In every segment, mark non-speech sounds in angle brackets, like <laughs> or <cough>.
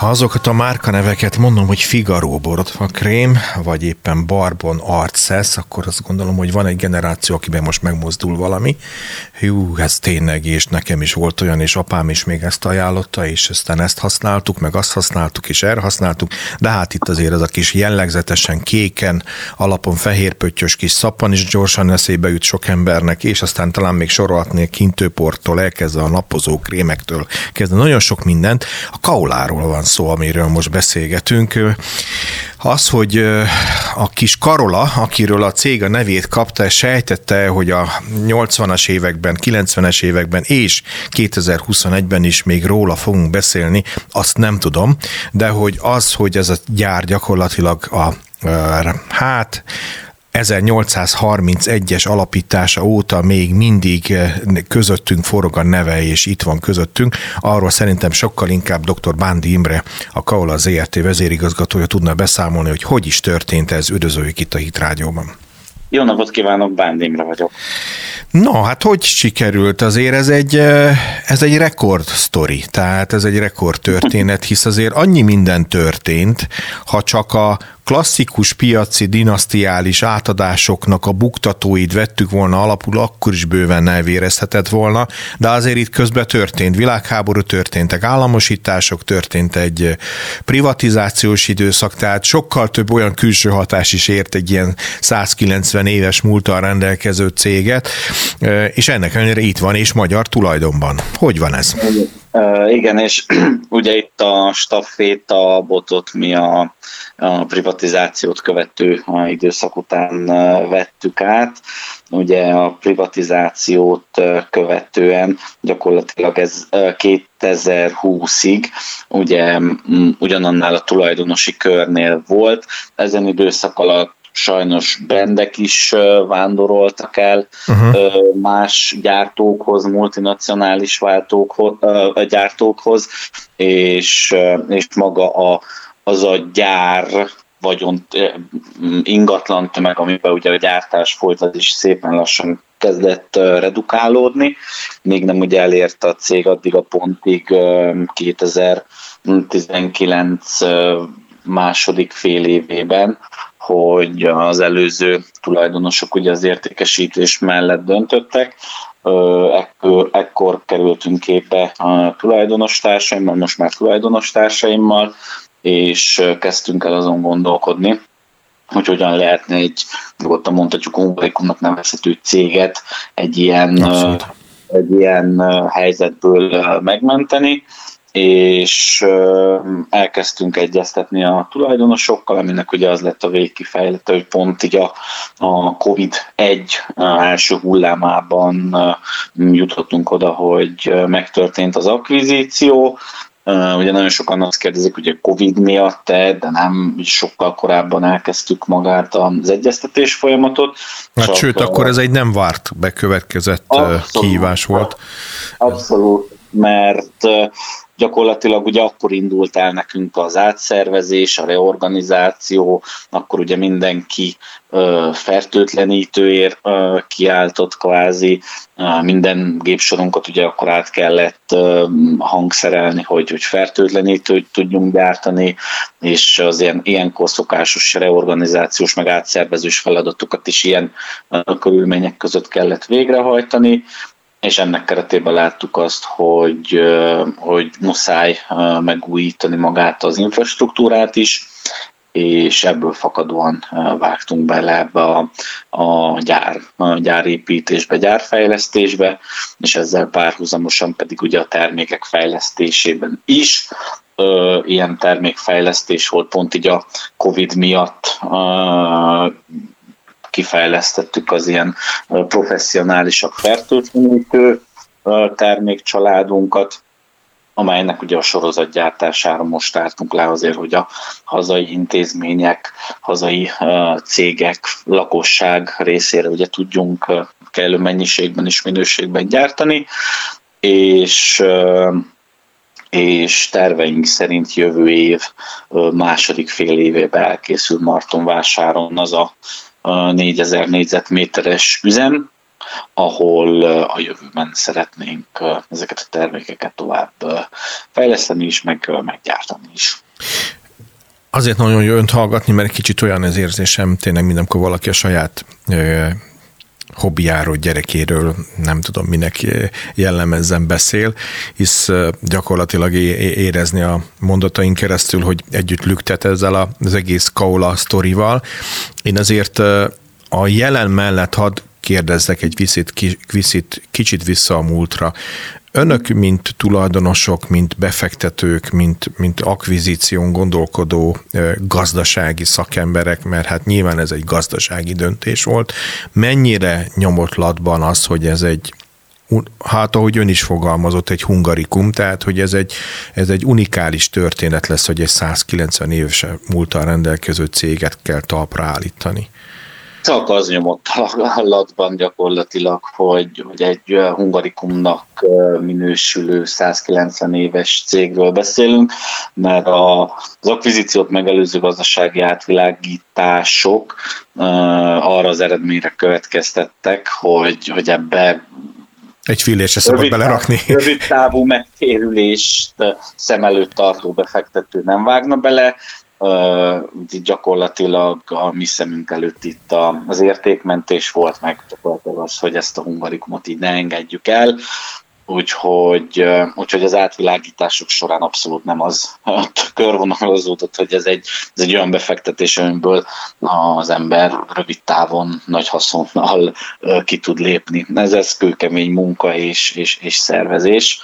Ha azokat a márkaneveket mondom, hogy Figaro borotva krém, vagy éppen Barbon Arcesz, akkor azt gondolom, hogy van egy generáció, akiben most megmozdul valami. Hú, ez tényleg, és nekem is volt olyan, és apám is még ezt ajánlotta, és aztán ezt használtuk, meg azt használtuk, és erre használtuk, de hát itt azért az a kis jellegzetesen kéken, alapon fehérpöttyös kis szappan is gyorsan eszébe jut sok embernek, és aztán talán még sorolhatnék kintőporttól elkezdve a napozó krémektől, kezdve nagyon sok mindent. A kauláról van szó, amiről most beszélgetünk. Az, hogy a kis Karola, akiről a cég a nevét kapta, sejtette, hogy a 80-as években, 90-es években és 2021-ben is még róla fogunk beszélni, azt nem tudom, de hogy az, hogy ez a gyár gyakorlatilag a hát 1831-es alapítása óta még mindig eh, közöttünk forog a neve, és itt van közöttünk. Arról szerintem sokkal inkább dr. Bándi Imre, a Kaola ZRT vezérigazgatója tudna beszámolni, hogy hogy is történt ez. Üdvözöljük itt a Hit Rádióban. Jó napot kívánok, Bándi Imre vagyok. No, hát hogy sikerült? Azért ez egy, eh, ez egy rekord sztori, tehát ez egy rekord történet, hisz azért annyi minden történt, ha csak a klasszikus piaci dinasztiális átadásoknak a buktatóit vettük volna alapul, akkor is bőven elvérezhetett volna, de azért itt közben történt világháború, történtek államosítások, történt egy privatizációs időszak, tehát sokkal több olyan külső hatás is ért egy ilyen 190 éves múltal rendelkező céget, és ennek ellenére itt van, és magyar tulajdonban. Hogy van ez? Igen, és <clears throat> ugye itt a stafféta botot mi a, a privatizációt követő a időszak után vettük át. Ugye a privatizációt követően gyakorlatilag ez 2020-ig ugye ugyanannál a tulajdonosi körnél volt. Ezen időszak alatt sajnos brendek is vándoroltak el uh-huh. más gyártókhoz, multinacionális váltókhoz, gyártókhoz, és, és maga a, az a gyár vagyon ingatlan tömeg, amiben ugye a gyártás folyt, az is szépen lassan kezdett redukálódni, még nem ugye elért a cég addig a pontig 2019 második fél évében, hogy az előző tulajdonosok ugye az értékesítés mellett döntöttek, ekkor, ekkor kerültünk képbe a tulajdonos társaimmal, most már tulajdonos társaimmal, és kezdtünk el azon gondolkodni, hogy hogyan lehetne egy, nyugodtan mondhatjuk, Umbaikumnak nevezhető céget egy ilyen, egy ilyen helyzetből megmenteni, és elkezdtünk egyeztetni a tulajdonosokkal, aminek ugye az lett a végkifejlete, hogy pont így a, a COVID-1 első hullámában jutottunk oda, hogy megtörtént az akvizíció, Ugye nagyon sokan azt kérdezik, hogy a Covid miatt de nem, sokkal korábban elkezdtük magát az egyeztetés folyamatot. Hát sőt, akkor ez egy nem várt bekövetkezett abszolút, kihívás volt. Abszolút, mert gyakorlatilag ugye akkor indult el nekünk az átszervezés, a reorganizáció, akkor ugye mindenki fertőtlenítőért kiáltott kvázi, minden gépsorunkat ugye akkor át kellett hangszerelni, hogy, hogy fertőtlenítőt tudjunk gyártani, és az ilyen, ilyenkor szokásos reorganizációs meg átszervezős feladatokat is ilyen körülmények között kellett végrehajtani, és ennek keretében láttuk azt, hogy, hogy muszáj megújítani magát az infrastruktúrát is, és ebből fakadóan vágtunk bele ebbe a, a, gyár, a gyárépítésbe, gyárfejlesztésbe, és ezzel párhuzamosan pedig ugye a termékek fejlesztésében is. Ilyen termékfejlesztés volt pont így a Covid miatt kifejlesztettük az ilyen professzionálisasak fertőtlenítő termékcsaládunkat, amelynek ugye a sorozatgyártására most tartunk le azért, hogy a hazai intézmények, hazai cégek, lakosság részére ugye tudjunk kellő mennyiségben és minőségben gyártani, és és terveink szerint jövő év második fél évében elkészül Martonvásáron az a 4000 négyzetméteres üzem, ahol a jövőben szeretnénk ezeket a termékeket tovább fejleszteni is, meg meggyártani is. Azért nagyon jó önt hallgatni, mert kicsit olyan az érzésem, tényleg mindenkor valaki a saját hobbiáról, gyerekéről, nem tudom minek jellemezzen beszél, hisz gyakorlatilag érezni a mondataink keresztül, hogy együtt lüktet ezzel az egész Kaula sztorival. Én azért a jelen mellett hadd kérdezzek egy viszit, viszit, kicsit vissza a múltra. Önök, mint tulajdonosok, mint befektetők, mint, mint akvizíción gondolkodó gazdasági szakemberek, mert hát nyilván ez egy gazdasági döntés volt, mennyire nyomott latban az, hogy ez egy hát ahogy ön is fogalmazott, egy hungarikum, tehát hogy ez egy, ez egy unikális történet lesz, hogy egy 190 éves múltal rendelkező céget kell talpra állítani. Csak az nyomott hallatban gyakorlatilag, hogy, hogy egy hungarikumnak minősülő 190 éves cégről beszélünk, mert a, az akvizíciót megelőző gazdasági átvilágítások arra az eredményre következtettek, hogy, hogy ebbe egy fillért se szabad belerakni. Rövid távú megtérülést szem előtt tartó befektető nem vágna bele, gyakorlatilag a mi szemünk előtt itt az értékmentés volt, meg gyakorlatilag az, hogy ezt a hungarikumot így ne engedjük el. Úgyhogy, úgyhogy az átvilágítások során abszolút nem az. <laughs> Körvonalazódott, hogy ez egy, ez egy olyan befektetés, amiből az ember rövid távon nagy haszonnal ki tud lépni. Ez, ez kőkemény munka és, és, és szervezés,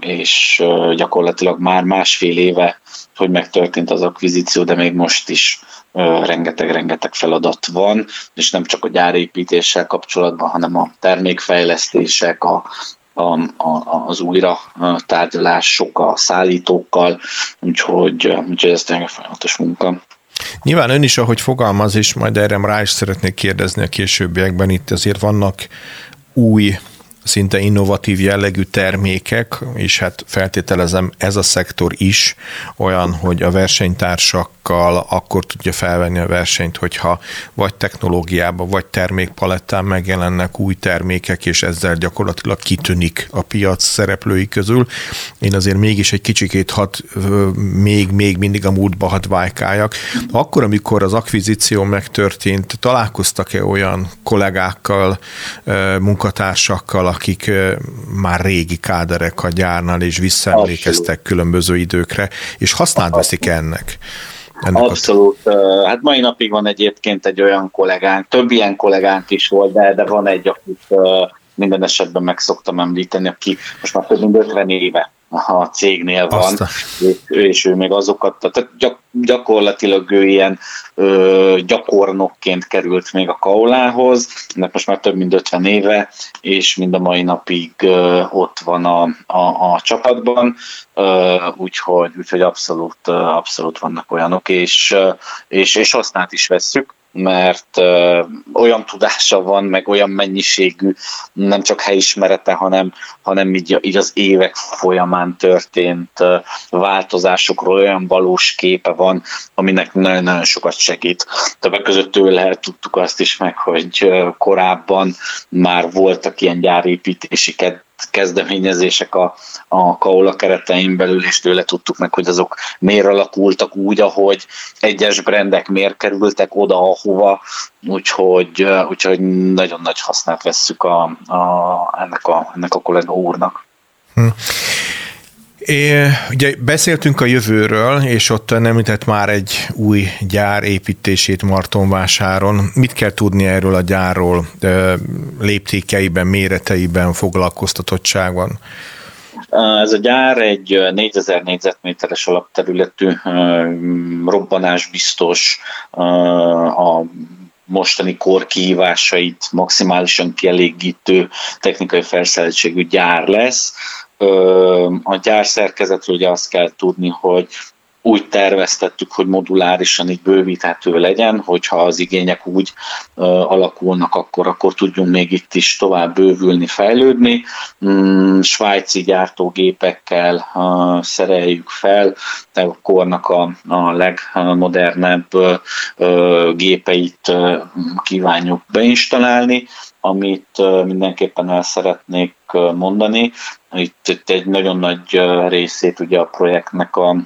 és gyakorlatilag már másfél éve hogy megtörtént az akvizíció, de még most is rengeteg-rengeteg feladat van, és nem csak a gyárépítéssel kapcsolatban, hanem a termékfejlesztések, a, a, a, az újra tárgyalások a szállítókkal, úgyhogy, úgyhogy ez tényleg folyamatos munka. Nyilván ön is, ahogy fogalmaz, és majd erre rá is szeretnék kérdezni a későbbiekben, itt azért vannak új szinte innovatív jellegű termékek, és hát feltételezem ez a szektor is olyan, hogy a versenytársakkal akkor tudja felvenni a versenyt, hogyha vagy technológiában, vagy termékpalettán megjelennek új termékek, és ezzel gyakorlatilag kitűnik a piac szereplői közül. Én azért mégis egy kicsikét hat, még, még mindig a múltba hat vájkáljak. Akkor, amikor az akvizíció megtörtént, találkoztak-e olyan kollégákkal, munkatársakkal, akik már régi káderek a gyárnál, és visszaemlékeztek különböző időkre, és használt veszik ennek. Ennek Abszolút. A... Hát mai napig van egyébként egy olyan kollégánk, több ilyen kollégánk is volt, de, de van egy, akit minden esetben meg szoktam említeni, aki most már több mint 50 éve a cégnél van, és, és ő még azokat, tehát gyak, gyakorlatilag ő ilyen ö, gyakornokként került még a Kaulához, ennek most már több mint 50 éve, és mind a mai napig ö, ott van a, a, a csapatban, ö, úgyhogy, úgyhogy abszolút, abszolút vannak olyanok, és, és, és használt is vesszük, mert olyan tudása van, meg olyan mennyiségű, nem csak helyismerete, hanem, hanem így, így az évek folyamán történt változásokról olyan valós képe van, aminek nagyon-nagyon sokat segít. Többek között tőle tudtuk azt is meg, hogy korábban már voltak ilyen gyárépítési kezdeményezések a, a Kaola keretein belül, és tőle tudtuk meg, hogy azok miért alakultak úgy, ahogy egyes brendek miért kerültek oda, ahova, úgyhogy, úgyhogy nagyon nagy hasznát vesszük a, a, ennek, a, ennek a kollega úrnak. Hm. É, ugye beszéltünk a jövőről, és ott nem említett már egy új gyár építését Martonvásáron. Mit kell tudni erről a gyárról léptékeiben, méreteiben, foglalkoztatottságban? Ez a gyár egy 4000 négyzetméteres alapterületű, robbanásbiztos, a mostani kor kihívásait maximálisan kielégítő technikai felszereltségű gyár lesz. A gyár szerkezetről ugye azt kell tudni, hogy úgy terveztettük, hogy modulárisan így bővíthető legyen, hogyha az igények úgy uh, alakulnak, akkor, akkor tudjunk még itt is tovább bővülni, fejlődni. Mm, svájci gyártógépekkel uh, szereljük fel, de a kornak a, a legmodernebb uh, gépeit kívánjuk beinstallálni, amit mindenképpen el szeretnék mondani. Itt, itt egy nagyon nagy részét ugye a projektnek a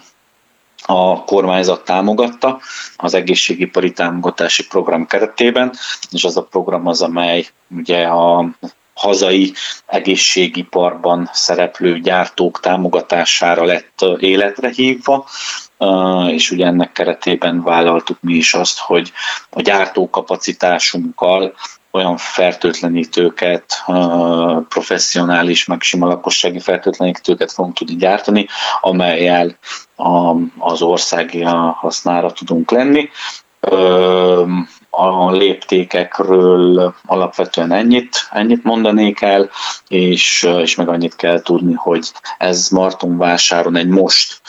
a kormányzat támogatta az egészségipari támogatási program keretében, és az a program az, amely ugye a hazai egészségiparban szereplő gyártók támogatására lett életre hívva, és ugye ennek keretében vállaltuk mi is azt, hogy a gyártókapacitásunkkal olyan fertőtlenítőket, professzionális, meg sima lakossági fertőtlenítőket fogunk tudni gyártani, amelyel az ország hasznára tudunk lenni. A léptékekről alapvetően ennyit, ennyit mondanék el, és, és meg annyit kell tudni, hogy ez Martonvásáron egy most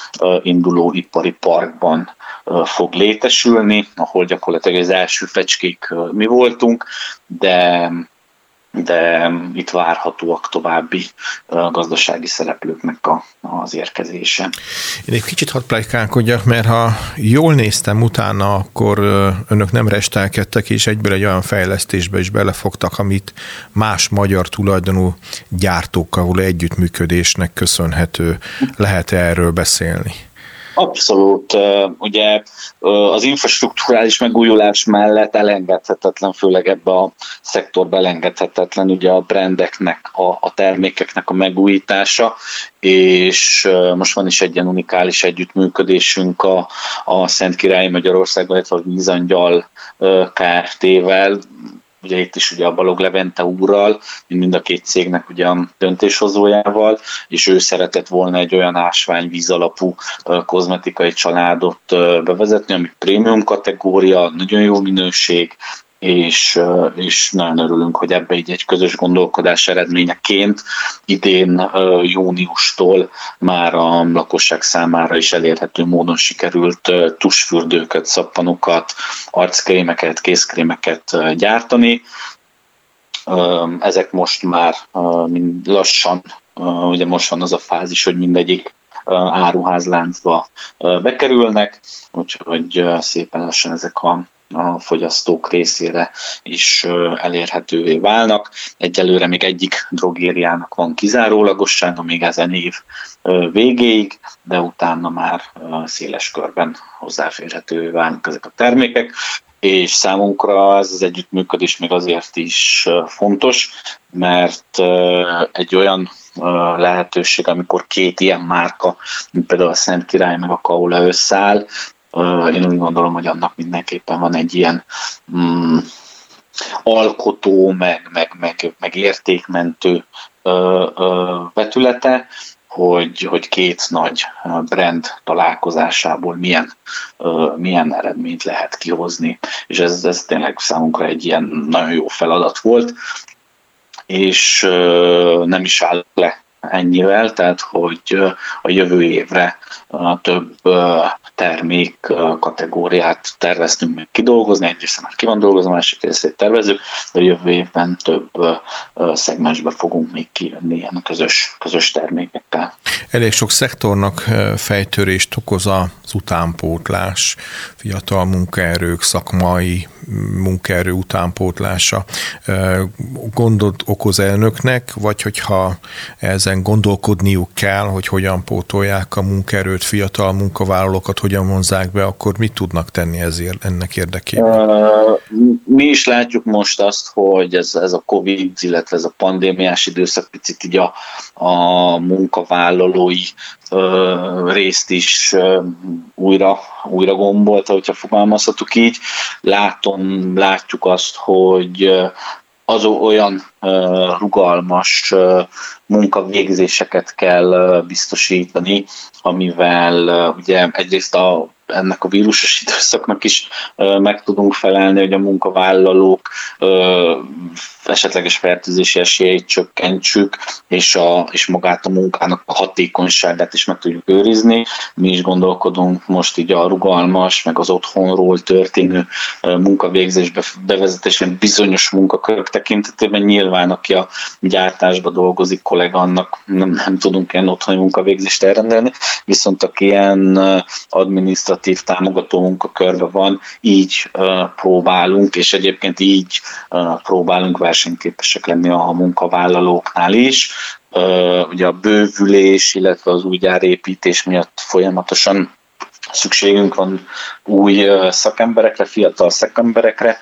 induló ipari parkban fog létesülni, ahol gyakorlatilag az első fecskék mi voltunk, de de itt várhatóak további gazdasági szereplőknek a, az érkezése. Én egy kicsit hadd plejkálkodjak, mert ha jól néztem utána, akkor önök nem restelkedtek, és egyből egy olyan fejlesztésbe is belefogtak, amit más magyar tulajdonú gyártókkal való együttműködésnek köszönhető. Lehet erről beszélni? Abszolút. Ugye az infrastruktúrális megújulás mellett elengedhetetlen, főleg ebbe a szektorba elengedhetetlen ugye a brandeknek, a, a termékeknek a megújítása, és most van is egy ilyen unikális együttműködésünk a, a Szent Királyi Magyarországban, illetve a Vízangyal Kft-vel, ugye itt is ugye a Balog Levente úrral, mind a két cégnek ugye a döntéshozójával, és ő szeretett volna egy olyan ásványvíz alapú kozmetikai családot bevezetni, ami prémium kategória, nagyon jó minőség, és, és nagyon örülünk, hogy ebbe így egy közös gondolkodás eredményeként idén júniustól már a lakosság számára is elérhető módon sikerült tusfürdőket, szappanokat, arckrémeket, kézkrémeket gyártani. Ezek most már lassan, ugye most van az a fázis, hogy mindegyik áruházláncba bekerülnek, úgyhogy szépen lassan ezek a a fogyasztók részére is elérhetővé válnak. Egyelőre még egyik drogériának van kizárólagossága, még ezen év végéig, de utána már széles körben hozzáférhetővé válnak ezek a termékek és számunkra ez az együttműködés még azért is fontos, mert egy olyan lehetőség, amikor két ilyen márka, mint például a Szent Király meg a Kaula összeáll, én úgy gondolom, hogy annak mindenképpen van egy ilyen mm, alkotó, meg, meg, meg, meg értékmentő ö, ö, vetülete, hogy, hogy két nagy brand találkozásából milyen, ö, milyen eredményt lehet kihozni. És ez, ez tényleg számunkra egy ilyen nagyon jó feladat volt, és ö, nem is áll le ennyivel, tehát hogy a jövő évre több termék kategóriát terveztünk meg kidolgozni, egy része már ki van dolgozva, másik részét tervezünk, de jövő évben több szegmensbe fogunk még kijönni ilyen közös, közös termékekkel. Elég sok szektornak fejtörést okoz az utánpótlás, fiatal munkaerők, szakmai munkaerő utánpótlása. Gondot okoz elnöknek, vagy hogyha ezen gondolkodniuk kell, hogy hogyan pótolják a munkaerőt, fiatal munkavállalókat, hogyan vonzák be, akkor mit tudnak tenni ezért, ennek érdekében? Mi is látjuk most azt, hogy ez, ez a Covid, illetve ez a pandémiás időszak picit így a, a munkavállalói ö, részt is ö, újra, újra gombolta, hogyha fogalmazhatok így. Látom, látjuk azt, hogy az olyan rugalmas munkavégzéseket kell biztosítani, amivel ugye egyrészt a ennek a vírusos <laughs> időszaknak is meg tudunk felelni, hogy a munkavállalók esetleges fertőzési esélyeit csökkentsük, és, a, és magát a munkának a hatékonyságát is meg tudjuk őrizni. Mi is gondolkodunk most így a rugalmas, meg az otthonról történő munkavégzésbe bevezetésben bizonyos munkakörök tekintetében nyilván, aki a gyártásba dolgozik kollega, annak nem, nem tudunk ilyen otthoni munkavégzést elrendelni, viszont aki ilyen adminisztratív operatív támogató munkakörben van, így próbálunk, és egyébként így próbálunk versenyképesek lenni a munkavállalóknál is. Ugye a bővülés, illetve az új gyárépítés miatt folyamatosan szükségünk van új szakemberekre, fiatal szakemberekre,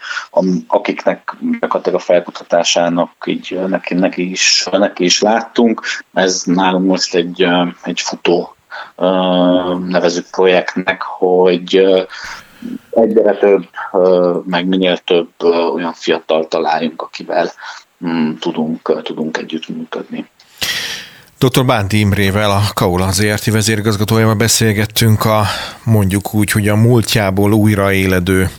akiknek gyakorlatilag a felkutatásának így neki, neki, is, neki is láttunk. Ez nálunk most egy, egy futó nevezük projektnek, hogy egyre több, meg minél több olyan fiatal találjunk, akivel mm, tudunk, tudunk együttműködni. Dr. Bánti Imrével, a Kaula ZRT vezérigazgatójával beszélgettünk a mondjuk úgy, hogy a múltjából újraéledő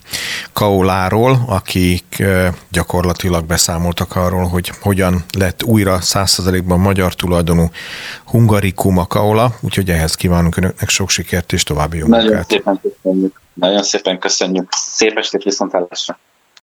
Kauláról, akik gyakorlatilag beszámoltak arról, hogy hogyan lett újra 100%-ban magyar tulajdonú Hungarikum a Kaula, úgyhogy ehhez kívánunk Önöknek sok sikert és további jó Nagyon munkát. szépen köszönjük. Nagyon szépen köszönjük. Szép estét viszontlátásra.